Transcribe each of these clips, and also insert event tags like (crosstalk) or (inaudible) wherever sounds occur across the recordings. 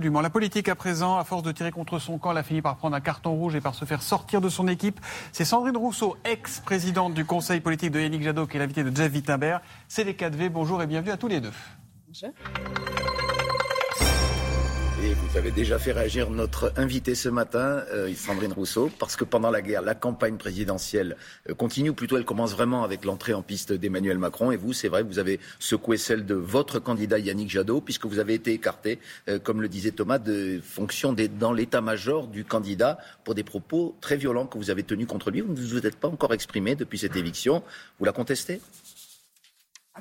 La politique à présent, à force de tirer contre son camp, elle a fini par prendre un carton rouge et par se faire sortir de son équipe. C'est Sandrine Rousseau, ex-présidente du conseil politique de Yannick Jadot, qui est l'invitée de Jeff Wittenberg. C'est les 4V. Bonjour et bienvenue à tous les deux. Bonjour. Vous avez déjà fait réagir notre invité ce matin, euh, Sandrine Rousseau, parce que pendant la guerre, la campagne présidentielle euh, continue, ou plutôt elle commence vraiment avec l'entrée en piste d'Emmanuel Macron. Et vous, c'est vrai, vous avez secoué celle de votre candidat Yannick Jadot, puisque vous avez été écarté, euh, comme le disait Thomas, de fonction dans l'état-major du candidat pour des propos très violents que vous avez tenus contre lui. Vous ne vous êtes pas encore exprimé depuis cette éviction. Vous la contestez?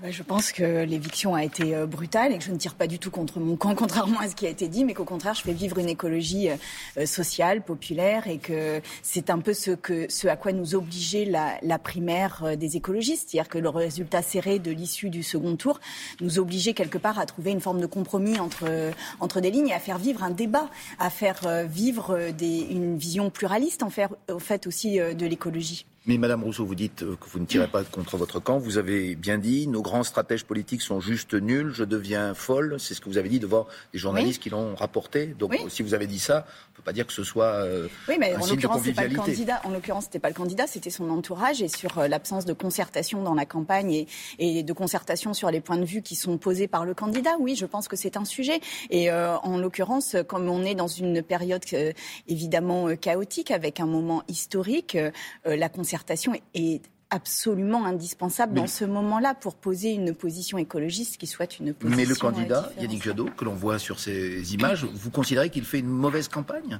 Je pense que l'éviction a été euh, brutale et que je ne tire pas du tout contre mon camp, (laughs) contrairement à ce qui a été dit, mais qu'au contraire, je fais vivre une écologie euh, euh, sociale, populaire, et que c'est un peu ce, à quoi nous obligeait la, primaire des écologistes, c'est-à-dire que le résultat serré de l'issue du second tour nous obligeait quelque part à trouver une forme de compromis entre, des lignes et à faire vivre un débat, à faire vivre une vision pluraliste, en fait aussi de l'écologie. Mais Madame Rousseau, vous dites euh, que vous ne tirez pas contre votre camp. Vous avez bien dit, nos grands stratèges politiques sont juste nuls. Je deviens folle. C'est ce que vous avez dit devant des journalistes qui l'ont rapporté. Donc, si vous avez dit ça, on ne peut pas dire que ce soit euh, oui, mais en l'occurrence, c'est pas le candidat. En l'occurrence, c'était pas le candidat, c'était son entourage et sur euh, l'absence de concertation dans la campagne et, et, de concertation sur les points de vue qui sont posés par le candidat. Oui, je pense que c'est un sujet. Et en l'occurrence, comme on est dans une période évidemment chaotique avec un moment historique, la concertation concertation est absolument indispensable dans ce moment-là pour poser une position écologiste qui soit une position. Mais le candidat, Yannick Jadot, que l'on voit sur ces images, vous considérez qu'il fait une mauvaise campagne?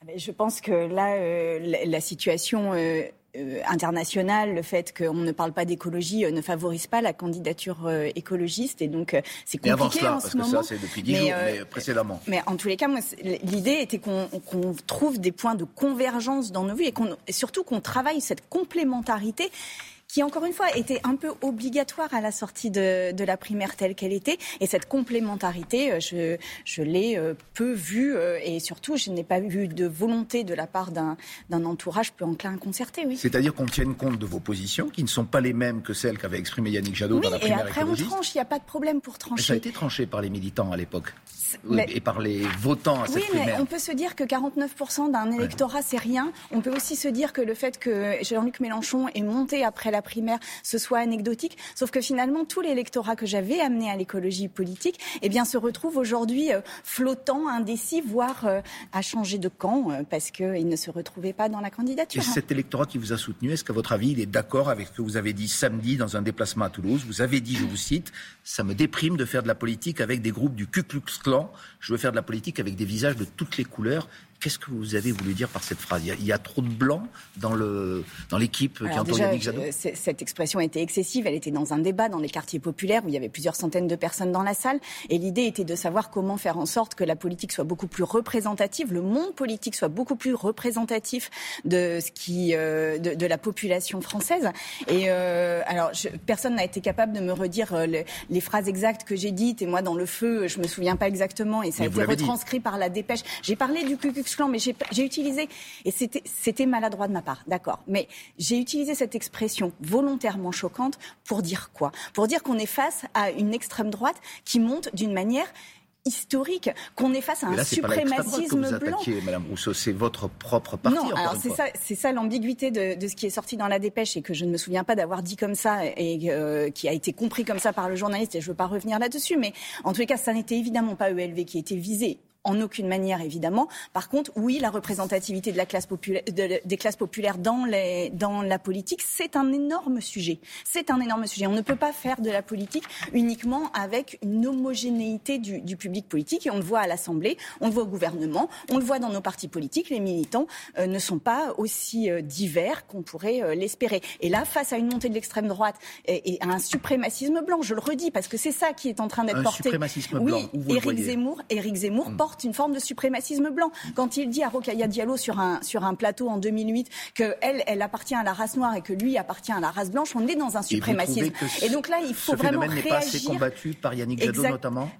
Ah ben, Je pense que là, euh, la, situation. Euh, euh, international, le fait qu'on ne parle pas d'écologie euh, ne favorise pas la candidature euh, écologiste et donc c'est compliqué avant cela, en parce ce que moment. Ça, c'est depuis dix jours, mais précédemment. Mais en tous les cas, l'idée était qu'on trouve des points de convergence dans nos vues et, et surtout qu'on travaille cette complémentarité qui encore une fois était un peu obligatoire à la sortie de, de la primaire telle qu'elle était. Et cette complémentarité, euh, je, je l'ai euh, peu vue euh, et surtout, je n'ai pas vu de volonté de la part d'un entourage peu enclin à concerter. Oui. C'est-à-dire qu'on tienne compte de vos positions qui ne sont pas les mêmes que celles qu'avait exprimées Yannick Jadot dans la primaire et après on tranche, il n'y a pas de problème pour trancher. ça a été tranché par les militants à l'époque et par les votants à cette oui, primaire. Oui, mais on peut se dire que 49% d'un électorat, c'est rien. On peut aussi se dire que le fait que Jean-Luc Mélenchon est monté après la primaire, ce soit anecdotique. Sauf que finalement, tout l'électorat que j'avais amené à l'écologie politique, eh bien, se retrouve aujourd'hui euh, flottant, indécis, voire euh, à changer de camp euh, parce qu'il ne se retrouvait pas dans la candidature. Et cet électorat qui vous a soutenu, est-ce qu'à votre avis, il est d'accord avec ce que vous avez dit samedi dans un déplacement à Toulouse? Vous avez dit, je vous cite, ça me déprime de faire de la politique avec des groupes du Ku Klux Klan. Je veux faire de la politique avec des visages de toutes les couleurs Qu'est-ce que vous avez voulu dire par cette phrase? Il y, a, trop de blancs dans le dans l'équipe qui entend Yannick Jadot? Cette expression était excessive. Elle était dans un débat dans les quartiers populaires où il y avait plusieurs centaines de personnes dans la salle. Et l'idée était de savoir comment faire en sorte que la politique soit beaucoup plus représentative, le monde politique soit beaucoup plus représentatif de ce qui euh, de, de, la population française. Et euh, alors, je, personne n'a été capable de me redire euh, les phrases exactes que j'ai dites. Et moi, dans le feu, je me souviens pas exactement. Et ça a été retranscrit par la dépêche. J'ai parlé du mais j'ai utilisé, et c'était maladroit de ma part, d'accord, mais j'ai utilisé cette expression volontairement choquante pour dire quoi? Pour dire qu'on est face à une extrême droite qui monte d'une manière historique, qu'on est face à un suprémacisme que vous blanc. Madame Rousseau, c'est votre propre parti. Non, alors c'est ça, c'est ça l'ambiguïté de, ce qui est sorti dans la dépêche et que je ne me souviens pas d'avoir dit comme ça et euh, qui a été compris comme ça par le journaliste. Et je ne veux pas revenir là-dessus, mais en tous les cas, ça n'était évidemment pas ELV qui était visé en aucune manière, évidemment. Par contre, oui, la représentativité de la classe populaire, des classes populaires dans, les, dans la politique, c'est un énorme sujet. C'est un énorme sujet. On ne peut pas faire de la politique uniquement avec une homogénéité du, du public politique. Et on le voit à l'Assemblée, on le voit au gouvernement, on le voit dans nos partis politiques. Les militants euh, ne sont pas aussi euh, divers qu'on pourrait euh, l'espérer. Et là, face à une montée de l'extrême droite et, à un suprémacisme blanc, je le redis parce que c'est ça qui est en train d'être porté. Suprémacisme blanc, oui, Éric Zemmour, Éric Zemmour hmm. porte une forme de suprémacisme blanc. Quand il dit à Rokaya Diallo sur un, sur un plateau en 2008 qu'elle, elle appartient à la race noire et que lui appartient à la race blanche, on est dans un suprémacisme. Et, donc là, il faut vraiment réagir. n'est pas assez combattu par Yannick Jadot notamment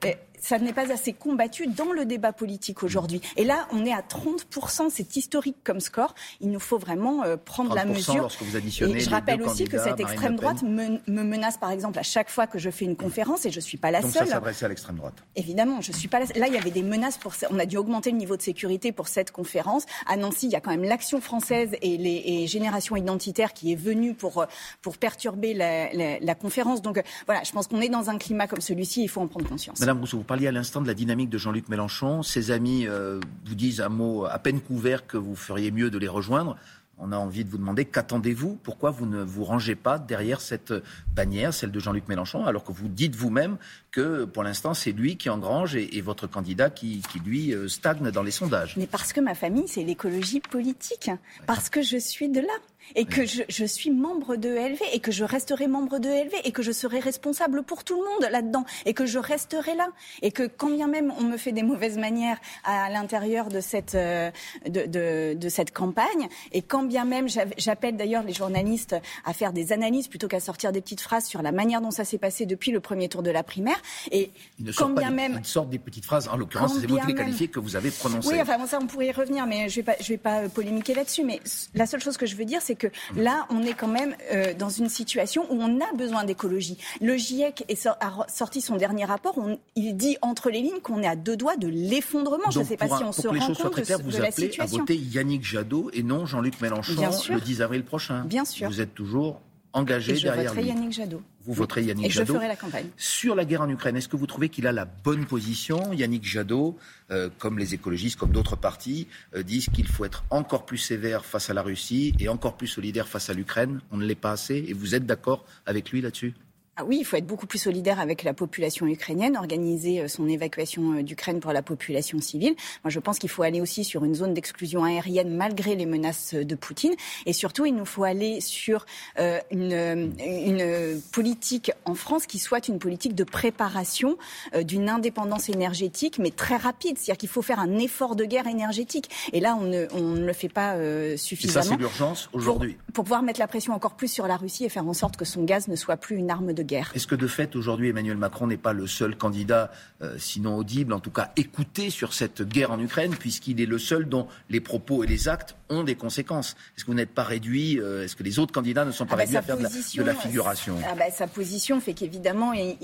ça n'est pas assez combattu dans le débat politique aujourd'hui. Et là, on est à 30%, c'est historique comme score. Il nous faut vraiment euh, prendre la mesure. Lorsque vous additionnez et je rappelle aussi que cette extrême droite me, menace, par exemple, à chaque fois que je fais une conférence, et je ne suis pas la Donc seule. Donc ça s'adressait à l'extrême droite Évidemment, je suis pas la... Là, il y avait des menaces pour. On a dû augmenter le niveau de sécurité pour cette conférence. À Nancy, il y a quand même l'Action française et les et générations identitaires qui est venue pour, euh, pour perturber la, la, la conférence. Donc voilà, je pense qu'on est dans un climat comme celui-ci, il faut en prendre conscience. Madame Rousseau, parliez à l'instant de la dynamique de Jean-Luc Mélenchon. Ses amis euh, vous disent un mot à peine couvert que vous feriez mieux de les rejoindre. On a envie de vous demander qu'attendez-vous? Pourquoi vous ne vous rangez pas derrière cette bannière, celle de Jean-Luc Mélenchon, alors que vous dites vous-même que pour l'instant c'est lui qui engrange et, et votre candidat qui, qui lui euh, stagne dans les sondages? Mais parce que ma famille, c'est l'écologie politique. Parce que je suis de là et que je, je, suis membre de ELV et que je resterai membre de ELV et que je serai responsable pour tout le monde là-dedans et que je resterai là. Et que quand bien même on me fait des mauvaises manières à l'intérieur de cette euh, de, de, de, cette campagne et quand bien même j'appelle d'ailleurs les journalistes à faire des analyses plutôt qu'à sortir des petites phrases sur la manière dont ça s'est passé depuis le premier tour de la primaire et quand bien des, même ils sortent des petites phrases. En l'occurrence c'est vous qui les qualifiez que vous avez prononcées. Oui enfin bon, ça on pourrait y revenir mais je vais pas je vais pas polémiquer là-dessus mais la seule chose que je veux dire c'est que là, on est quand même euh, dans une situation où on a besoin d'écologie. Le GIEC est a sorti son dernier rapport. On, il dit entre les lignes qu'on est à deux doigts de l'effondrement. Je ne sais pas si on se rend compte de, de, vous la appelez situation. à voter Yannick Jadot et non Jean-Luc Mélenchon le 10 avril prochain. Bien sûr. Vous êtes toujours engagé et je derrière voterai lui. Yannick Jadot. Vous voterez Yannick et Jadot. je ferai la campagne. Sur la guerre en Ukraine, est-ce que vous trouvez qu'il a la bonne position? Yannick Jadot, euh, comme les écologistes, comme d'autres partis, euh, disent qu'il faut être encore plus sévère face à la Russie et encore plus solidaire face à l'Ukraine. On ne l'est pas assez. Et vous êtes d'accord avec lui là-dessus? Ah oui, il faut être beaucoup plus solidaire avec la population ukrainienne, organiser euh, son évacuation d'Ukraine pour la population civile. Moi, je pense qu'il faut aller aussi sur une zone d'exclusion aérienne malgré les menaces de Poutine. Et surtout, il nous faut aller sur euh, une, une, politique en France qui soit une politique de préparation euh, d'une indépendance énergétique, mais très rapide. C'est-à-dire qu'il faut faire un effort de guerre énergétique. Et là, on ne, on ne le fait pas euh, suffisamment. Et ça, c'est l'urgence aujourd'hui. Pour, pour pouvoir mettre la pression encore plus sur la Russie et faire en sorte que son gaz ne soit plus une arme de guerre. Est-ce que de fait, aujourd'hui, Emmanuel Macron n'est pas le seul candidat, euh, sinon audible, en tout cas écouté sur cette guerre en Ukraine, puisqu'il est le seul dont les propos et les actes ont des conséquences? Est-ce que vous n'êtes pas réduit euh, Est-ce que les autres candidats ne sont pas ah bah réduits à faire de la, de la, figuration? ah bah Sa position fait qu'évidemment, il,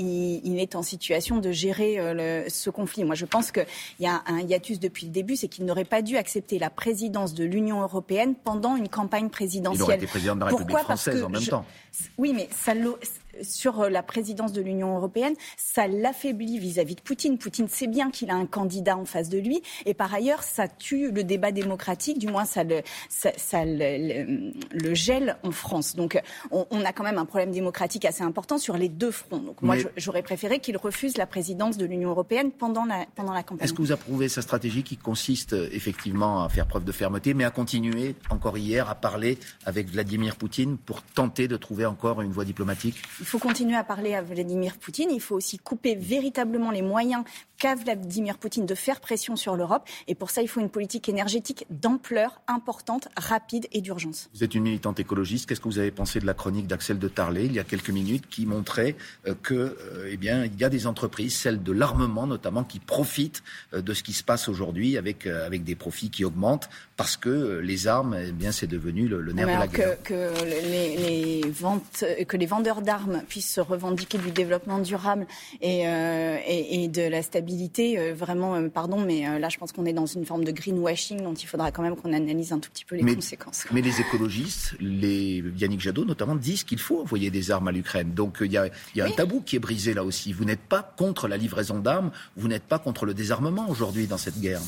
il, est en situation de gérer euh, le, ce conflit. Moi, je pense qu'il y a un hiatus depuis le début, c'est qu'il n'aurait pas dû accepter la présidence de l'Union européenne pendant une campagne présidentielle. Il aurait été président de la République Pourquoi? Française en même je, temps. Oui, mais ça sur la présidence de l'Union européenne, ça l'affaiblit vis-à-vis de Poutine. Poutine sait bien qu'il a un candidat en face de lui, et par ailleurs, ça tue le débat démocratique. Du moins, ça le, ça, ça le, le, le, gèle en France. Donc, on, on, a quand même un problème démocratique assez important sur les deux fronts. Donc, moi, Mais... j'aurais préféré qu'il refuse la présidence de l'Union européenne pendant la, pendant la campagne. Est-ce que vous approuvez sa stratégie qui consiste effectivement à faire preuve de fermeté, mais à continuer encore hier à parler avec Vladimir Poutine pour tenter de trouver encore une voie diplomatique? Il faut continuer à parler à Vladimir Poutine. Il faut aussi couper véritablement les moyens qu'a Vladimir Poutine de faire pression sur l'Europe. Et pour ça, il faut une politique énergétique d'ampleur importante, rapide et d'urgence. Vous êtes une militante écologiste. Qu'est-ce que vous avez pensé de la chronique d'Axel de Tarlet il y a quelques minutes qui montrait euh, que, euh, eh bien, il y a des entreprises, celles de l'armement notamment, qui profitent euh, de ce qui se passe aujourd'hui avec, avec des profits qui augmentent parce que les armes, eh bien, c'est devenu le, le nerf de la guerre. Que, que les, les, ventes, que les vendeurs d'armes puissent se revendiquer du développement durable et, euh, et, et de la stabilité, euh, vraiment, euh, pardon, mais là, je pense qu'on est dans une forme de greenwashing dont il faudra quand même qu'on analyse un tout petit peu les mais, conséquences. Mais les écologistes, les Yannick Jadot notamment, disent qu'il faut envoyer des armes à l'Ukraine. Donc il y a, y a oui. un tabou qui est brisé là aussi. Vous n'êtes pas contre la livraison d'armes, vous n'êtes pas contre le désarmement aujourd'hui dans cette guerre.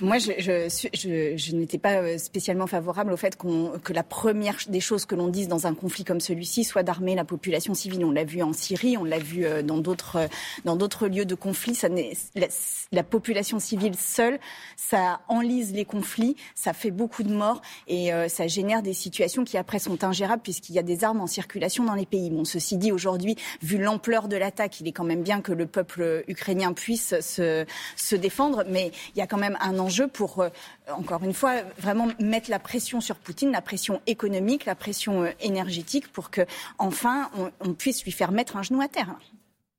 Moi, je, je, je, je n'étais pas spécialement favorable au fait qu'on, que la première des choses que l'on dise dans un conflit comme celui-ci soit d'armer la population civile. On l'a vu en Syrie, on l'a vu dans d'autres, dans d'autres lieux de conflit. Ça la, la, population civile seule, ça enlise les conflits, ça fait beaucoup de morts et euh, ça génère des situations qui après sont ingérables puisqu'il y a des armes en circulation dans les pays. Bon, ceci dit, aujourd'hui, vu l'ampleur de l'attaque, il est quand même bien que le peuple ukrainien puisse se, se défendre, mais il y a quand même un enjeu pour, euh, encore une fois, vraiment mettre la pression sur Poutine, la pression économique, la pression euh, énergétique, pour que enfin on, on puisse lui faire mettre un genou à terre.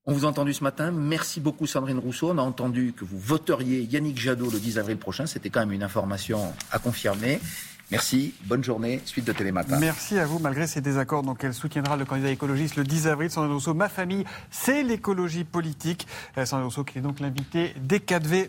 On vous a entendu ce matin. Merci beaucoup Sandrine Rousseau. On a entendu que vous voteriez Yannick Jadot le 10 avril prochain. C'était quand même une information à confirmer. Merci, bonne journée, suite de Télématin. Merci à vous, malgré ces désaccords. Donc, elle soutiendra le candidat écologiste le 10 avril. Sandrine Rousseau, ma famille, c'est l'écologie politique. Euh, Sandrine Rousseau qui est donc l'invité des 4V.